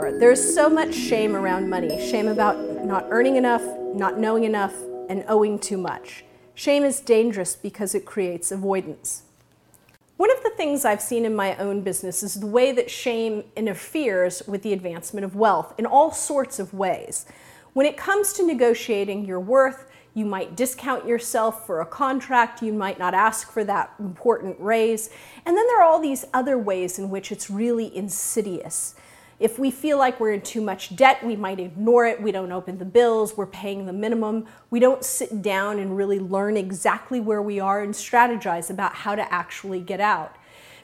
There's so much shame around money shame about not earning enough, not knowing enough, and owing too much. Shame is dangerous because it creates avoidance. One of the things I've seen in my own business is the way that shame interferes with the advancement of wealth in all sorts of ways. When it comes to negotiating your worth, you might discount yourself for a contract, you might not ask for that important raise. And then there are all these other ways in which it's really insidious. If we feel like we're in too much debt, we might ignore it. We don't open the bills, we're paying the minimum. We don't sit down and really learn exactly where we are and strategize about how to actually get out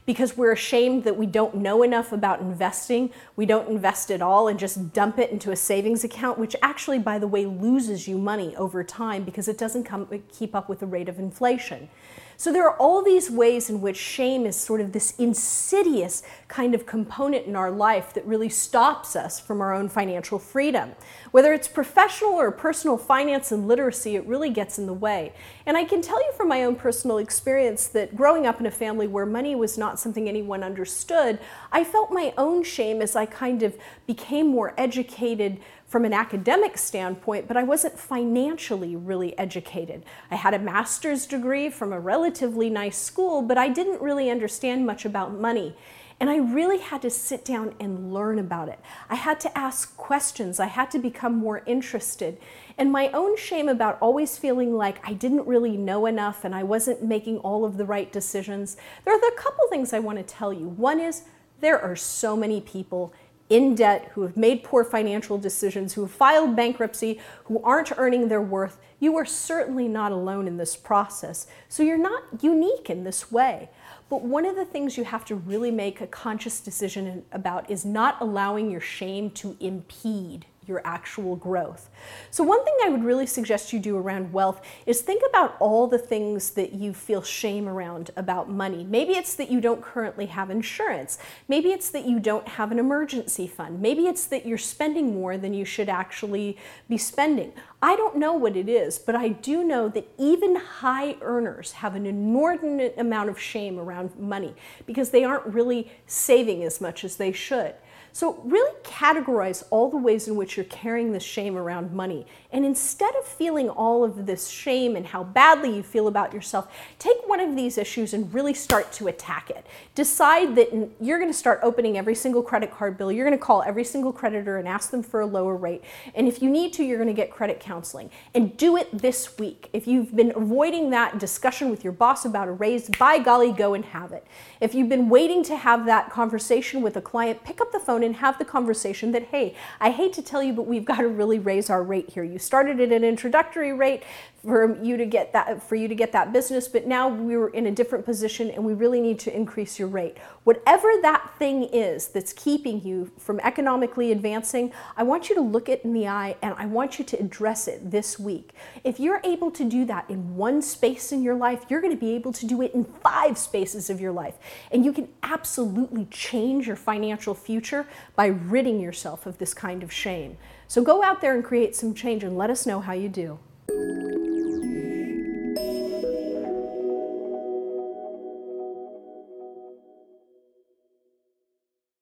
because we're ashamed that we don't know enough about investing. We don't invest at all and just dump it into a savings account, which actually, by the way, loses you money over time because it doesn't come, keep up with the rate of inflation. So there are all these ways in which shame is sort of this insidious kind of component in our life that really stops us from our own financial freedom. Whether it's professional or personal finance and literacy, it really gets in the way. And I can tell you from my own personal experience that growing up in a family where money was not something anyone understood, I felt my own shame as I kind of became more educated from an academic standpoint, but I wasn't financially really educated. I had a master's degree from a relatively nice school, but I didn't really understand much about money. And I really had to sit down and learn about it. I had to ask questions. I had to become more interested. And my own shame about always feeling like I didn't really know enough and I wasn't making all of the right decisions. There are a couple things I want to tell you. One is there are so many people in debt, who have made poor financial decisions, who have filed bankruptcy, who aren't earning their worth, you are certainly not alone in this process. So you're not unique in this way. But one of the things you have to really make a conscious decision about is not allowing your shame to impede your actual growth. So, one thing I would really suggest you do around wealth is think about all the things that you feel shame around about money. Maybe it's that you don't currently have insurance. Maybe it's that you don't have an emergency fund. Maybe it's that you're spending more than you should actually be spending. I don't know what it is, but I do know that even high earners have an inordinate amount of shame around money because they aren't really saving as much as they should. So, really categorize all the ways in which you're carrying this shame around money. And instead of feeling all of this shame and how badly you feel about yourself, take one of these issues and really start to attack it. Decide that you're going to start opening every single credit card bill. You're going to call every single creditor and ask them for a lower rate. And if you need to, you're going to get credit counseling. And do it this week. If you've been avoiding that discussion with your boss about a raise, by golly, go and have it. If you've been waiting to have that conversation with a client, pick up the phone and have the conversation that, hey, I hate to tell you, but we've got to really raise our rate here. You started at an introductory rate for you to get that for you to get that business, but now we're in a different position and we really need to increase your rate. Whatever that thing is that's keeping you from economically advancing, I want you to look it in the eye and I want you to address it this week. If you're able to do that in one space in your life, you're going to be able to do it in five spaces of your life. And you can absolutely change your financial future by ridding yourself of this kind of shame. So go out there and create some change and let us know how you do.